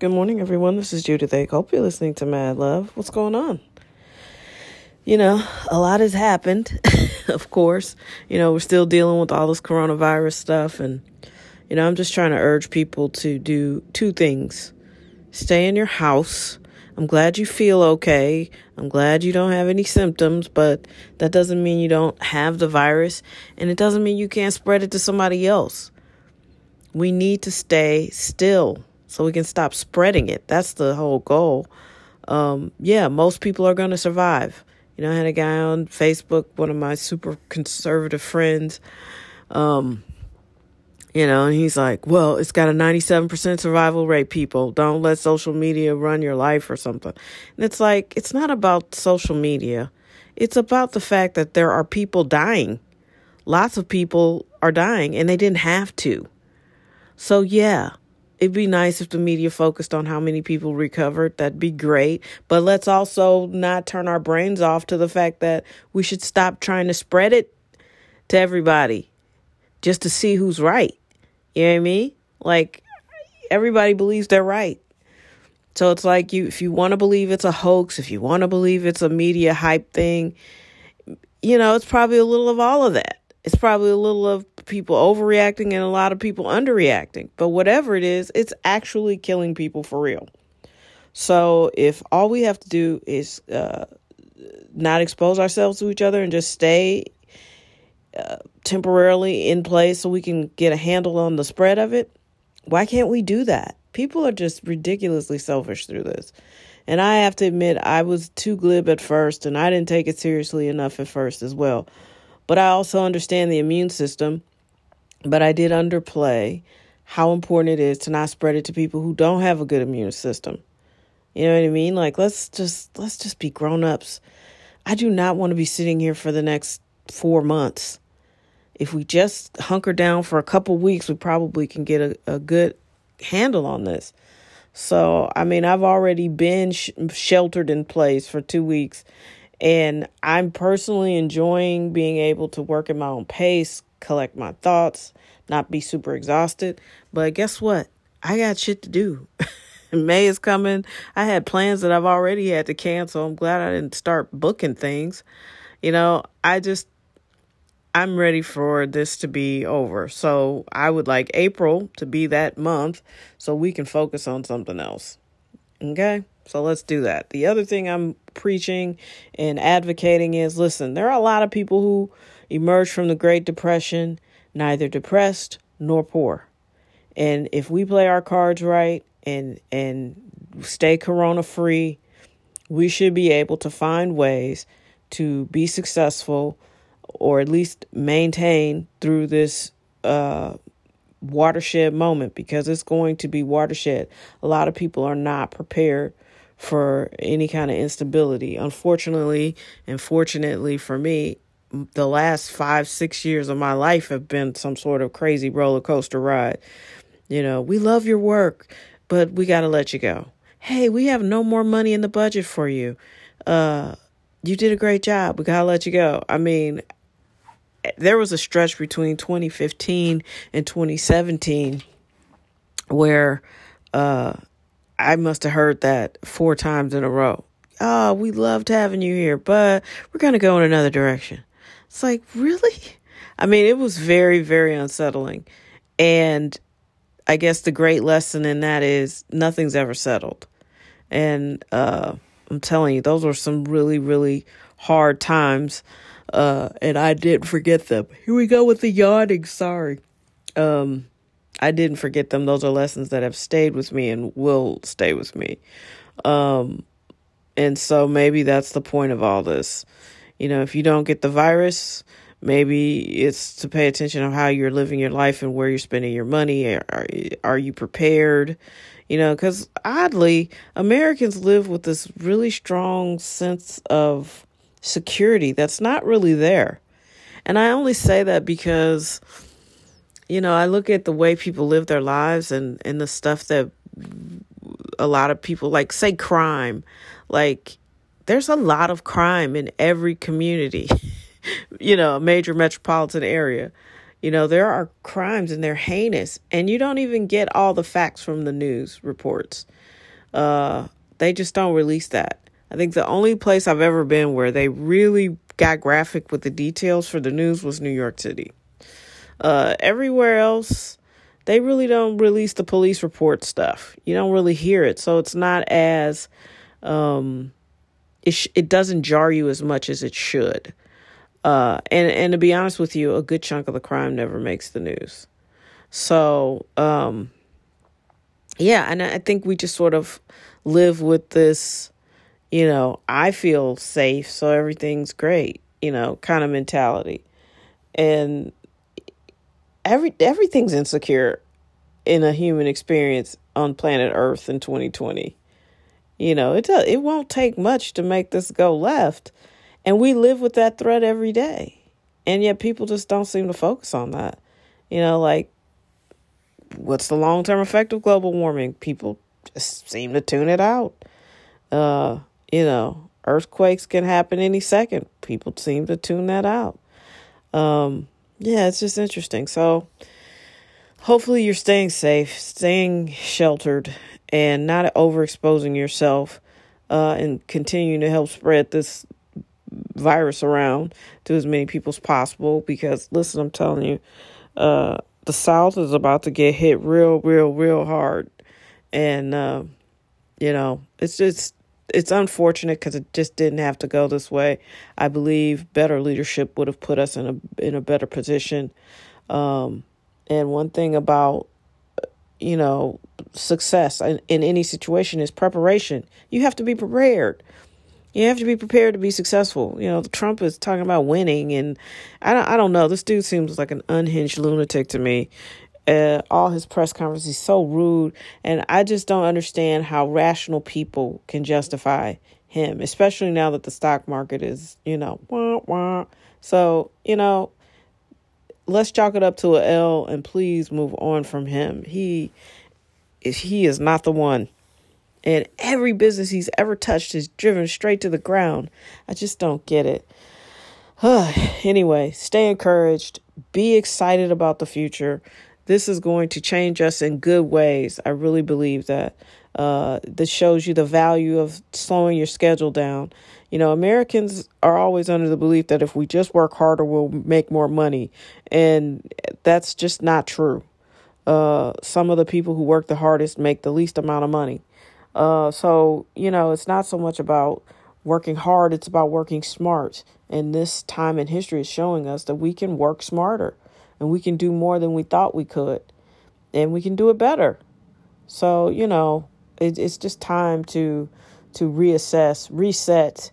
Good morning, everyone. This is Judith A. Hope you're listening to Mad Love. What's going on? You know, a lot has happened, of course. You know, we're still dealing with all this coronavirus stuff. And, you know, I'm just trying to urge people to do two things stay in your house. I'm glad you feel okay. I'm glad you don't have any symptoms, but that doesn't mean you don't have the virus. And it doesn't mean you can't spread it to somebody else. We need to stay still so we can stop spreading it. That's the whole goal. Um, yeah, most people are going to survive. You know, I had a guy on Facebook, one of my super conservative friends, um, you know, and he's like, well, it's got a 97% survival rate, people. Don't let social media run your life or something. And it's like, it's not about social media, it's about the fact that there are people dying. Lots of people are dying, and they didn't have to. So, yeah, it'd be nice if the media focused on how many people recovered. That'd be great. But let's also not turn our brains off to the fact that we should stop trying to spread it to everybody just to see who's right. You know what I mean? Like everybody believes they're right. So it's like you if you want to believe it's a hoax, if you want to believe it's a media hype thing, you know, it's probably a little of all of that. It's probably a little of people overreacting and a lot of people underreacting. But whatever it is, it's actually killing people for real. So if all we have to do is uh, not expose ourselves to each other and just stay uh, temporarily in place so we can get a handle on the spread of it, why can't we do that? People are just ridiculously selfish through this. And I have to admit, I was too glib at first and I didn't take it seriously enough at first as well. But I also understand the immune system but I did underplay how important it is to not spread it to people who don't have a good immune system. You know what I mean? Like let's just let's just be grown-ups. I do not want to be sitting here for the next 4 months. If we just hunker down for a couple weeks, we probably can get a, a good handle on this. So, I mean, I've already been sh- sheltered in place for 2 weeks and I'm personally enjoying being able to work at my own pace, collect my thoughts, not be super exhausted. But guess what? I got shit to do. May is coming. I had plans that I've already had to cancel. I'm glad I didn't start booking things. You know, I just, I'm ready for this to be over. So I would like April to be that month so we can focus on something else. Okay? So let's do that. The other thing I'm preaching and advocating is listen, there are a lot of people who emerged from the Great Depression neither depressed nor poor. And if we play our cards right and and stay corona free, we should be able to find ways to be successful or at least maintain through this uh, watershed moment because it's going to be watershed. A lot of people are not prepared for any kind of instability. Unfortunately, and fortunately for me, the last five, six years of my life have been some sort of crazy roller coaster ride. You know, we love your work, but we got to let you go. Hey, we have no more money in the budget for you. Uh, you did a great job. We got to let you go. I mean, there was a stretch between 2015 and 2017 where uh, I must have heard that four times in a row. Oh, we loved having you here, but we're going to go in another direction. It's like, really? I mean, it was very, very unsettling. And I guess the great lesson in that is nothing's ever settled. And uh, I'm telling you, those were some really, really hard times. Uh, and I didn't forget them. Here we go with the yawning. Sorry. Um, I didn't forget them. Those are lessons that have stayed with me and will stay with me. Um, and so maybe that's the point of all this. You know, if you don't get the virus, maybe it's to pay attention of how you're living your life and where you're spending your money. Are, are you prepared? You know, because oddly, Americans live with this really strong sense of security that's not really there. And I only say that because you know, I look at the way people live their lives and, and the stuff that a lot of people like, say, crime. Like, there's a lot of crime in every community, you know, a major metropolitan area. You know, there are crimes and they're heinous, and you don't even get all the facts from the news reports. Uh, they just don't release that. I think the only place I've ever been where they really got graphic with the details for the news was New York City. Uh, everywhere else, they really don't release the police report stuff. You don't really hear it, so it's not as um, it sh- it doesn't jar you as much as it should. Uh, and and to be honest with you, a good chunk of the crime never makes the news. So um, yeah, and I think we just sort of live with this, you know, I feel safe, so everything's great, you know, kind of mentality, and every everything's insecure in a human experience on planet Earth in 2020. You know, it it won't take much to make this go left, and we live with that threat every day. And yet people just don't seem to focus on that. You know, like what's the long-term effect of global warming? People just seem to tune it out. Uh, you know, earthquakes can happen any second. People seem to tune that out. Um, yeah, it's just interesting. So, hopefully, you're staying safe, staying sheltered, and not overexposing yourself, uh, and continuing to help spread this virus around to as many people as possible. Because, listen, I'm telling you, uh, the South is about to get hit real, real, real hard, and uh, you know, it's just it's unfortunate because it just didn't have to go this way. I believe better leadership would have put us in a in a better position. Um, and one thing about you know success in, in any situation is preparation. You have to be prepared. You have to be prepared to be successful. You know, Trump is talking about winning, and I don't, I don't know. This dude seems like an unhinged lunatic to me, uh, all his press conferences so rude and i just don't understand how rational people can justify him especially now that the stock market is you know wah, wah. so you know let's chalk it up to a l and please move on from him. He is he is not the one. And every business he's ever touched is driven straight to the ground. I just don't get it. Anyway stay encouraged. Be excited about the future. This is going to change us in good ways. I really believe that. Uh, this shows you the value of slowing your schedule down. You know, Americans are always under the belief that if we just work harder, we'll make more money. And that's just not true. Uh, some of the people who work the hardest make the least amount of money. Uh, so, you know, it's not so much about working hard, it's about working smart. And this time in history is showing us that we can work smarter and we can do more than we thought we could and we can do it better so you know it, it's just time to to reassess reset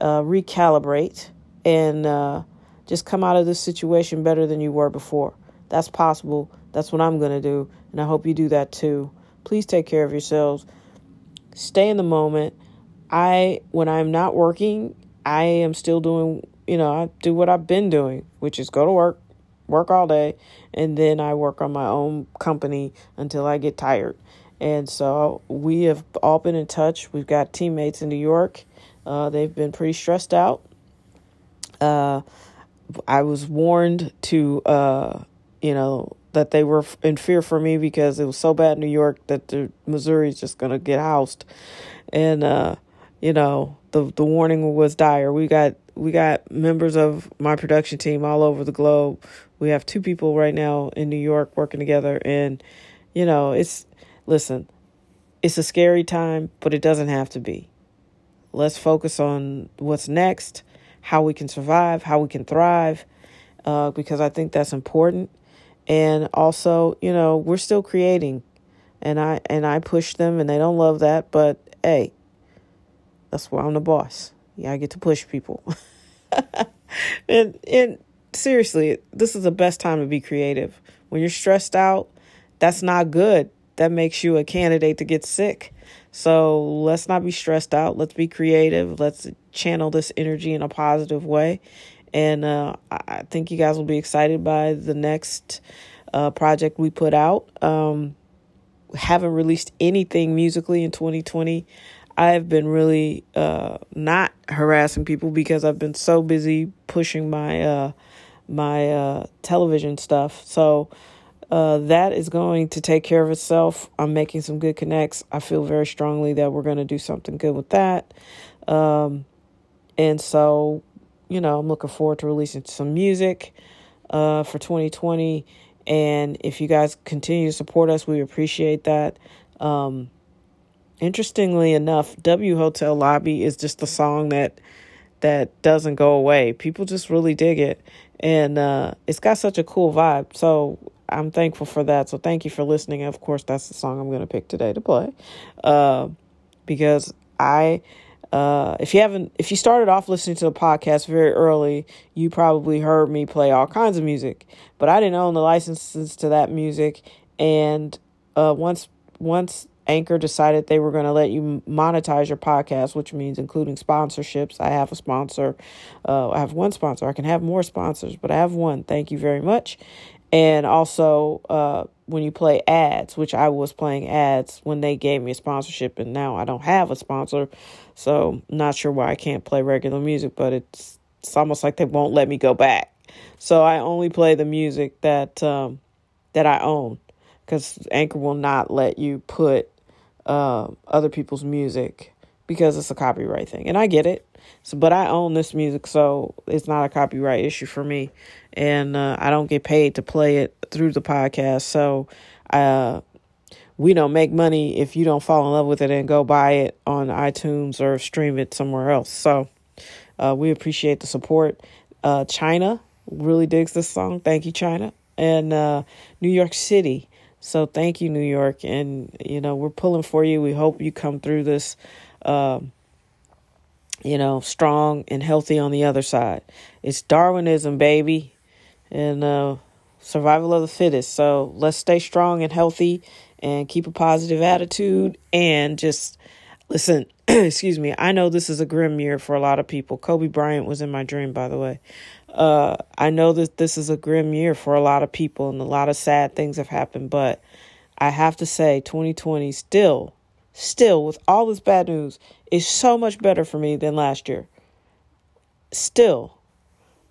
uh, recalibrate and uh, just come out of this situation better than you were before. That's possible. That's what i'm going to do and i hope you do that too. Please take care of yourselves. Stay in the moment. I when i'm not working i am still doing you know i do what i've been doing which is go to work work all day, and then I work on my own company until I get tired. And so we have all been in touch. We've got teammates in New York. Uh, they've been pretty stressed out. Uh, I was warned to, uh, you know, that they were in fear for me because it was so bad in New York that the Missouri is just going to get housed. And, uh, you know, the the warning was dire. We got we got members of my production team all over the globe. We have two people right now in New York working together and you know, it's listen, it's a scary time, but it doesn't have to be. Let's focus on what's next, how we can survive, how we can thrive, uh, because I think that's important. And also, you know, we're still creating, and I and I push them, and they don't love that, but hey, that's why I'm the boss. Yeah, I get to push people. and and seriously, this is the best time to be creative. When you're stressed out, that's not good. That makes you a candidate to get sick. So let's not be stressed out. Let's be creative. Let's channel this energy in a positive way. And uh, I think you guys will be excited by the next uh, project we put out. Um, haven't released anything musically in 2020. I have been really uh, not harassing people because I've been so busy pushing my uh, my uh, television stuff. So uh, that is going to take care of itself. I'm making some good connects. I feel very strongly that we're going to do something good with that. Um, and so, you know, I'm looking forward to releasing some music uh, for 2020. And if you guys continue to support us, we appreciate that. Um, interestingly enough, W Hotel Lobby is just a song that that doesn't go away. People just really dig it, and uh, it's got such a cool vibe. So I'm thankful for that. So thank you for listening. Of course, that's the song I'm going to pick today to play, uh, because I. Uh, if you haven't, if you started off listening to the podcast very early, you probably heard me play all kinds of music, but I didn't own the licenses to that music. And uh, once once Anchor decided they were going to let you monetize your podcast, which means including sponsorships. I have a sponsor. Uh, I have one sponsor. I can have more sponsors, but I have one. Thank you very much. And also, uh, when you play ads, which I was playing ads when they gave me a sponsorship, and now I don't have a sponsor, so not sure why I can't play regular music, but it's it's almost like they won't let me go back. So I only play the music that um, that I own because Anchor will not let you put uh, other people's music because it's a copyright thing, and I get it. So, but I own this music, so it's not a copyright issue for me, and uh, I don't get paid to play it through the podcast. So, uh, we don't make money if you don't fall in love with it and go buy it on iTunes or stream it somewhere else. So, uh, we appreciate the support. Uh, China really digs this song. Thank you, China, and uh, New York City so thank you, New York. And, you know, we're pulling for you. We hope you come through this, um, you know, strong and healthy on the other side. It's Darwinism, baby, and uh, survival of the fittest. So let's stay strong and healthy and keep a positive attitude and just listen. excuse me. I know this is a grim year for a lot of people. Kobe Bryant was in my dream, by the way. Uh, I know that this is a grim year for a lot of people and a lot of sad things have happened, but I have to say 2020 still, still with all this bad news is so much better for me than last year. Still,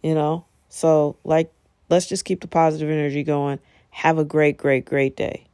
you know? So, like, let's just keep the positive energy going. Have a great, great, great day.